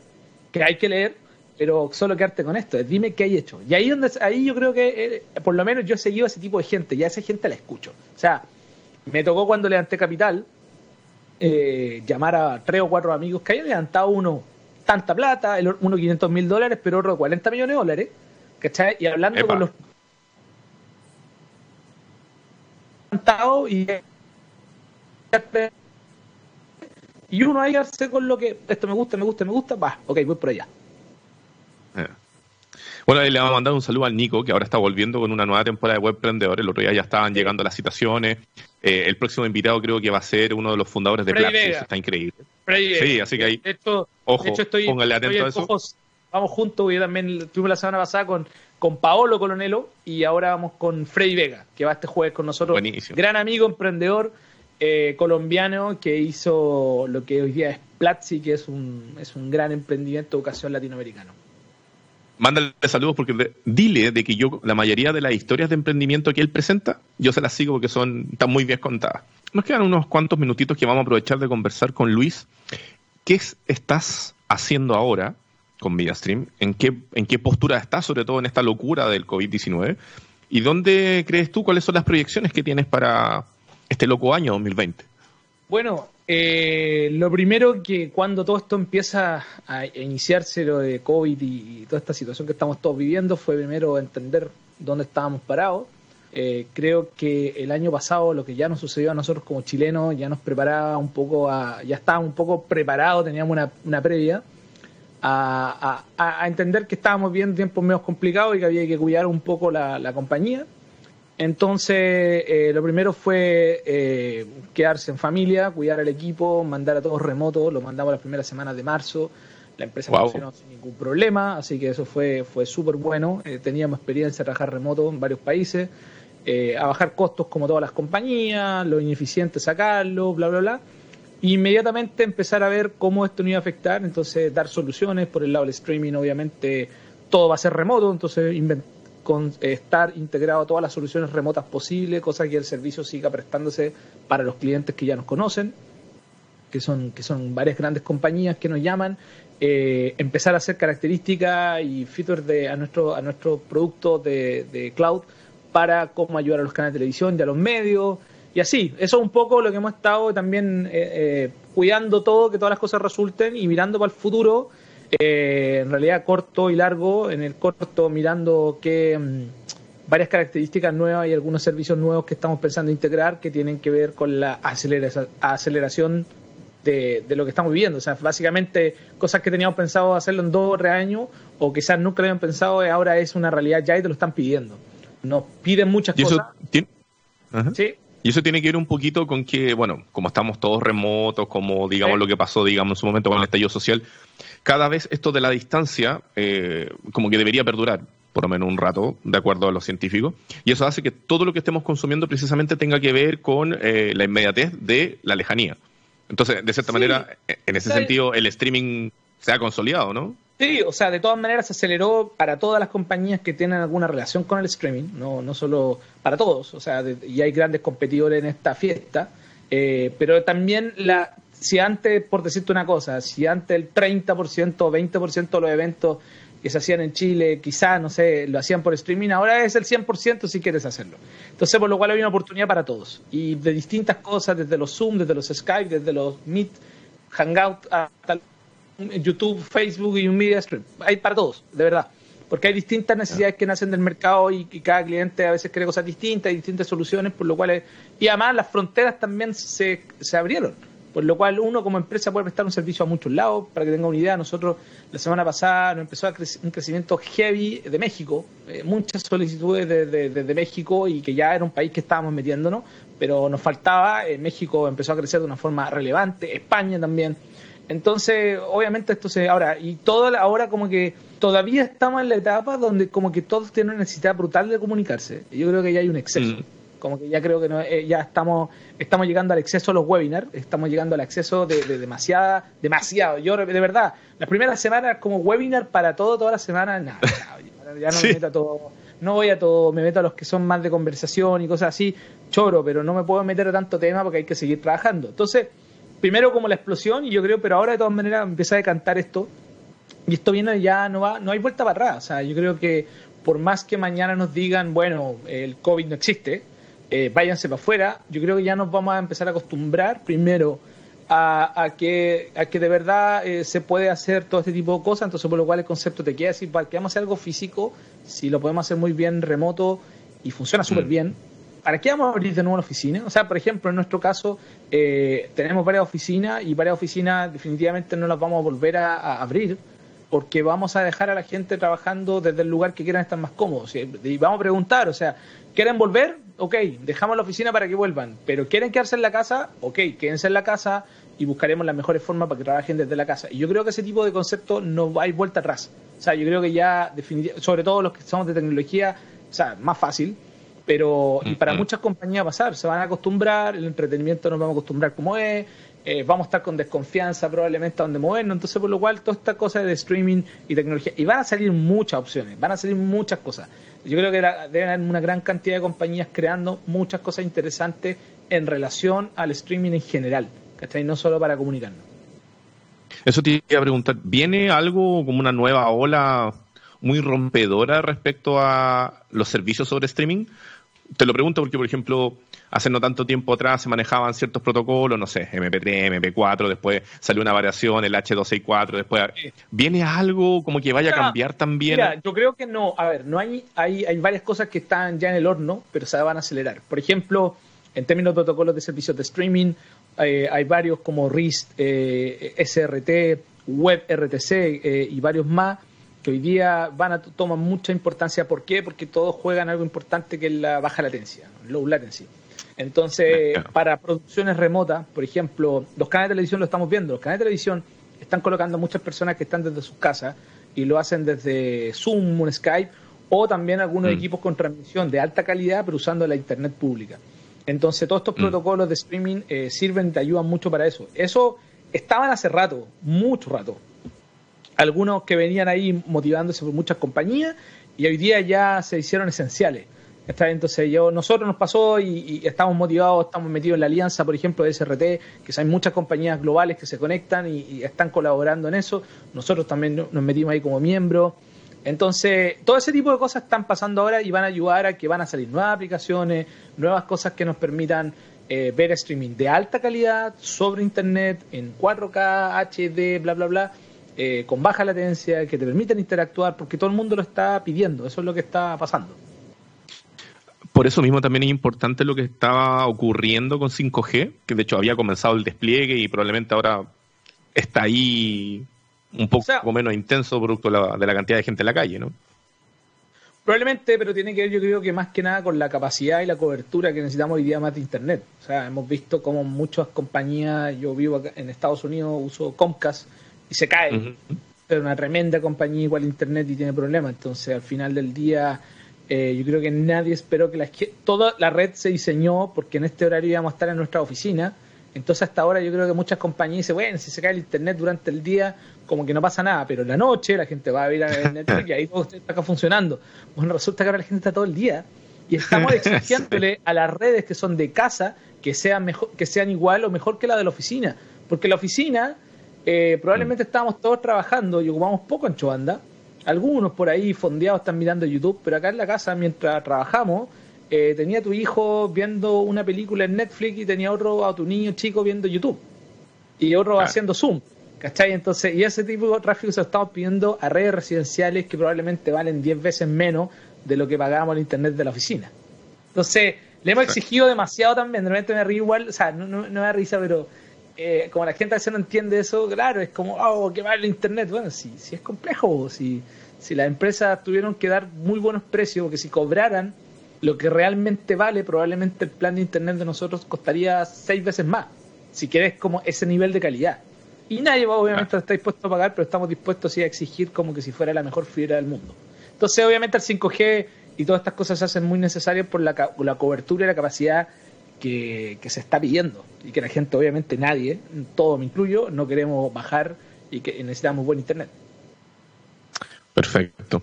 que hay que leer, pero solo quedarte con esto, dime qué hay hecho. Y ahí donde ahí yo creo que, eh, por lo menos yo he seguido a ese tipo de gente, y a esa gente la escucho. O sea, me tocó cuando levanté capital, eh, llamar a tres o cuatro amigos que hayan levantado uno tanta plata, el, uno 500 mil dólares, pero otro 40 millones de dólares, ¿cachai? Y hablando con los y y uno ahí hace con lo que esto me gusta, me gusta, me gusta, va, ok, voy por allá. Bueno, le vamos a mandar un saludo al Nico, que ahora está volviendo con una nueva temporada de Webprendedor. El otro día ya estaban llegando las citaciones. Eh, el próximo invitado creo que va a ser uno de los fundadores de Platzi. Está increíble. sí, así que ahí, ojo, póngale atento a eso. vamos juntos, yo también estuvimos la semana pasada con, con Paolo Colonelo y ahora vamos con Freddy Vega, que va este jueves con nosotros. Buenísimo. Gran amigo, emprendedor eh, colombiano que hizo lo que hoy día es Platzi, que es un, es un gran emprendimiento de educación latinoamericano mándale saludos porque dile de que yo, la mayoría de las historias de emprendimiento que él presenta, yo se las sigo porque son, están muy bien contadas. Nos quedan unos cuantos minutitos que vamos a aprovechar de conversar con Luis. ¿Qué estás haciendo ahora con ViaStream? ¿En qué, ¿En qué postura estás, sobre todo en esta locura del COVID-19? ¿Y dónde crees tú, cuáles son las proyecciones que tienes para este loco año 2020? Bueno, eh, lo primero que cuando todo esto empieza a iniciarse, lo de COVID y, toda esta situación que estamos todos viviendo, fue primero entender dónde estábamos parados. Eh, creo que el año pasado lo que ya nos sucedió a nosotros como chilenos ya nos preparaba un poco a, ya estábamos un poco preparados, teníamos una, previa a, entender que estábamos viendo tiempos menos complicados y que había que cuidar un poco la compañía. Entonces, eh, lo primero fue eh, quedarse en familia, cuidar al equipo, mandar a todos remotos, lo mandamos las primeras semanas de marzo, la empresa funcionó sin ningún problema, así que eso fue, fue súper bueno, eh, teníamos experiencia de trabajar remoto en varios países, a bajar costos como todas las compañías, lo ineficiente sacarlo, bla, bla, bla. inmediatamente empezar a ver cómo esto nos iba a afectar, entonces dar soluciones, por el lado del streaming obviamente todo va a ser remoto, entonces inventar con estar integrado a todas las soluciones remotas posibles, cosa que el servicio siga prestándose para los clientes que ya nos conocen, que son, que son varias grandes compañías que nos llaman, eh, empezar a hacer características y features de, a nuestro, a nuestro producto de, cloud para cómo ayudar a los canales de televisión y a los medios, y así, eso es un poco lo que hemos estado también eh, eh, cuidando todo, que todas las cosas resulten y mirando para el futuro, eh, en realidad corto y largo, en el corto mirando que mm, varias características nuevas y algunos servicios nuevos que estamos pensando integrar que tienen que ver con la aceleración de, lo que estamos viviendo. O sea, básicamente cosas que teníamos pensado hacerlo en dos o tres años o quizás nunca lo habían pensado, ahora es una realidad ya y te lo están pidiendo. Nos piden muchas cosas. ¿Sí? Y eso tiene que ver un poquito con que, bueno, como estamos todos remotos, como digamos lo que pasó, digamos, en su momento con el estallido social, cada vez esto de la distancia eh, como que debería perdurar por lo menos un rato, de acuerdo a los científicos, y eso hace que todo lo que estemos consumiendo precisamente tenga que ver con eh, la inmediatez de la lejanía. Entonces, de cierta manera, en ese sentido, el streaming se ha consolidado, ¿no? Sí, o sea, de todas maneras se aceleró para todas las compañías que tienen alguna relación con el streaming, no, no solo para todos, o sea, y hay grandes competidores en esta fiesta, eh, pero también la, si antes, por decirte una cosa, si antes el 30% o 20% de los eventos que se hacían en Chile, quizás, no sé, lo hacían por streaming, ahora es el 100% si quieres hacerlo. Entonces, por lo cual hay una oportunidad para todos, y de distintas cosas, desde los Zoom, desde los Skype, desde los Meet, Hangout, hasta YouTube, Facebook y un media stream. Hay para todos, de verdad. Porque hay distintas necesidades que nacen del mercado y, cada cliente a veces quiere cosas distintas y distintas soluciones, por lo cual... y además las fronteras también se, se abrieron, por lo cual uno como empresa puede prestar un servicio a muchos lados. Para que tenga una idea, nosotros la semana pasada nos empezó a un crecimiento heavy de México, eh, muchas solicitudes desde de, México y que ya era un país que estábamos metiéndonos, pero nos faltaba, eh, México empezó a crecer de una forma relevante, España también. Entonces, obviamente esto se... Ahora, y todo ahora como que todavía estamos en la etapa donde como que todos tienen una necesidad brutal de comunicarse. Yo creo que ya hay un exceso. Mm. Como que ya creo que no, eh, ya estamos estamos llegando al exceso a los webinars, estamos llegando al exceso de, demasiada, demasiado. Yo, de verdad, las primeras semanas como webinar para todo, todas las semanas, nada, ya no me meto a todo, no voy a todo, me meto a los que son más de conversación y cosas así, choro, pero no me puedo meter a tanto tema porque hay que seguir trabajando. Entonces, primero como la explosión y yo creo, pero ahora de todas maneras empieza a decantar esto y esto viene ya no va, no hay vuelta para atrás. O sea, yo creo que por más que mañana nos digan, bueno, el COVID no existe, eh, váyanse para afuera, yo creo que ya nos vamos a empezar a acostumbrar primero a, que, a que de verdad eh, se puede hacer todo este tipo de cosas, entonces por lo cual el concepto te queda decir, para que vamos a hacer algo físico, si lo podemos hacer muy bien remoto y funciona súper mm. bien, ¿para qué vamos a abrir de nuevo una oficina? O sea, por ejemplo, en nuestro caso, eh, tenemos varias oficinas y varias oficinas definitivamente no las vamos a volver a, abrir porque vamos a dejar a la gente trabajando desde el lugar que quieran estar más cómodos. Y vamos a preguntar, o sea, ¿quieren volver? Ok, dejamos la oficina para que vuelvan. Pero ¿quieren quedarse en la casa? Ok, quédense en la casa y buscaremos las mejores formas para que trabajen desde la casa. Y yo creo que ese tipo de concepto no hay vuelta atrás. O sea, yo creo que ya, sobre todo los que somos de tecnología, o sea, más fácil pero y para muchas compañías va a pasar, se van a acostumbrar, el entretenimiento nos vamos a acostumbrar como es, eh, vamos a estar con desconfianza probablemente a donde movernos, entonces por lo cual toda esta cosa de streaming y tecnología, y van a salir muchas opciones, van a salir muchas cosas. Yo creo que deben haber una gran cantidad de compañías creando muchas cosas interesantes en relación al streaming en general, ¿cachai? No solo para comunicarnos. Eso te iba a preguntar, ¿viene algo como una nueva ola muy rompedora respecto a los servicios sobre streaming? Te lo pregunto porque, por ejemplo, hace no tanto tiempo atrás se manejaban ciertos protocolos, no sé, MP3, MP4, después salió una variación, el H264, después... ¿Viene algo como que vaya a cambiar también? Mira, yo creo que no. A ver, no hay, hay, hay varias cosas que están ya en el horno, pero se van a acelerar. Por ejemplo, en términos de protocolos de servicios de streaming, eh, hay varios como RIST, eh, SRT, WebRTC eh, y varios más hoy día van a toman mucha importancia. ¿Por qué? Porque todos juegan algo importante que es la baja latencia, low latency. Entonces, para producciones remotas, por ejemplo, los canales de televisión lo estamos viendo. Los canales de televisión están colocando muchas personas que están desde sus casas y lo hacen desde Zoom, un Skype o también algunos mm. equipos con transmisión de alta calidad, pero usando la internet pública. Entonces, todos estos mm. protocolos de streaming eh, sirven, te ayudan mucho para eso. Eso estaban hace rato, mucho rato algunos que venían ahí motivándose por muchas compañías y hoy día ya se hicieron esenciales. Entonces yo, nosotros nos pasó y, estamos motivados, estamos metidos en la alianza, por ejemplo, de SRT, que hay muchas compañías globales que se conectan y, están colaborando en eso. Nosotros también nos metimos ahí como miembros. Entonces, todo ese tipo de cosas están pasando ahora y van a ayudar a que van a salir nuevas aplicaciones, nuevas cosas que nos permitan eh, ver streaming de alta calidad sobre internet en 4K, HD, bla, bla, bla, eh, con baja latencia, que te permiten interactuar, porque todo el mundo lo está pidiendo, eso es lo que está pasando. Por eso mismo también es importante lo que estaba ocurriendo con 5G, que de hecho había comenzado el despliegue y probablemente ahora está ahí un poco menos intenso producto de la, cantidad de gente en la calle, ¿no? Probablemente, pero tiene que ver yo creo que más que nada con la capacidad y la cobertura que necesitamos hoy día más de Internet. O sea, hemos visto como muchas compañías, yo vivo acá en Estados Unidos, uso Comcast y se cae. Pero una tremenda compañía igual Internet y tiene problemas. Entonces, al final del día, eh, yo creo que nadie esperó que la, toda la red se diseñó porque en este horario íbamos a estar en nuestra oficina entonces hasta ahora yo creo que muchas compañías dicen, bueno, si se cae el internet durante el día, como que no pasa nada, pero en la noche la gente va a ver a Netflix y ahí todo está acá funcionando. Bueno, resulta que ahora la gente está todo el día y estamos exigiéndole a las redes que son de casa que sean mejor, que sean igual o mejor que la de la oficina, porque la oficina eh, probablemente estábamos todos trabajando y ocupamos poco en Chovanda. Algunos por ahí fondeados están mirando YouTube, pero acá en la casa mientras trabajamos eh, tenía tu hijo viendo una película en Netflix y tenía otro a tu niño chico viendo YouTube y otro haciendo Zoom. ¿Cachai? Entonces, y ese tipo de tráfico se lo estamos pidiendo a redes residenciales que probablemente valen 10 veces menos de lo que pagábamos el internet de la oficina. Entonces, le hemos exigido demasiado también. De repente me río igual, o sea, no, no, me da risa, pero eh, como la gente a veces no entiende eso, claro, es como, oh, que vale el internet. Bueno, si, si es complejo, si, si las empresas tuvieron que dar muy buenos precios, porque si cobraran lo que realmente vale, probablemente el plan de internet de nosotros costaría seis veces más, si quieres como ese nivel de calidad. Y nadie va obviamente a estar dispuesto a pagar, pero estamos dispuestos sí a exigir como que si fuera la mejor fibra del mundo. Entonces, obviamente el 5G y todas estas cosas se hacen muy necesarias por la, la cobertura y la capacidad que, que, se está pidiendo. Y que la gente, obviamente nadie, todo me incluyo, no queremos bajar y que necesitamos buen internet. Perfecto.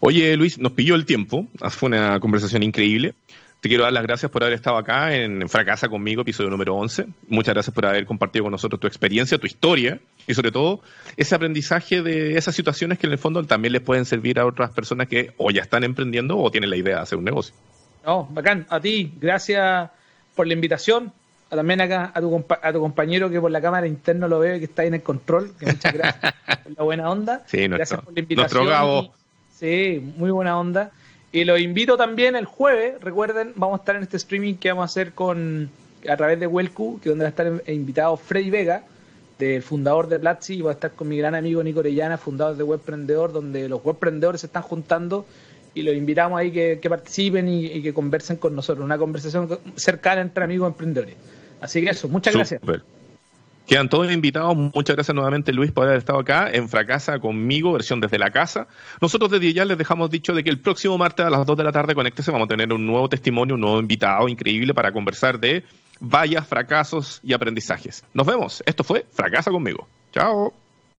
Oye, Luis, nos pilló el tiempo. Fue una conversación increíble. Te quiero dar las gracias por haber estado acá en Fracasa conmigo, episodio número 11. Muchas gracias por haber compartido con nosotros tu experiencia, tu historia y sobre todo ese aprendizaje de esas situaciones que en el fondo también les pueden servir a otras personas que o ya están emprendiendo o tienen la idea de hacer un negocio. No, bacán. A ti, gracias por la invitación. También acá a tu, a tu compañero que por la cámara interna lo veo que está ahí en el control. Que muchas gracias por la buena onda. Sí, gracias por la invitación. Nuestro Sí, muy buena onda. Y los invito también el jueves, recuerden, vamos a estar en este streaming que vamos a hacer con a través de Welcu, que donde va a estar invitado Freddy Vega, del fundador de Platzi, y va a estar con mi gran amigo Nico Orellana, fundador de Webprendedor, donde los webprendedores se están juntando y los invitamos ahí que, participen y, que conversen con nosotros, una conversación cercana entre amigos emprendedores. Así que eso, muchas gracias. Quedan todos invitados. Muchas gracias nuevamente, Luis, por haber estado acá en Fracasa conmigo, versión desde la casa. Nosotros desde ya les dejamos dicho de que el próximo martes a las 2 de la tarde, conéctese, vamos a tener un nuevo testimonio, un nuevo invitado increíble para conversar de vallas, fracasos y aprendizajes. Nos vemos. Esto fue Fracasa conmigo. Chao.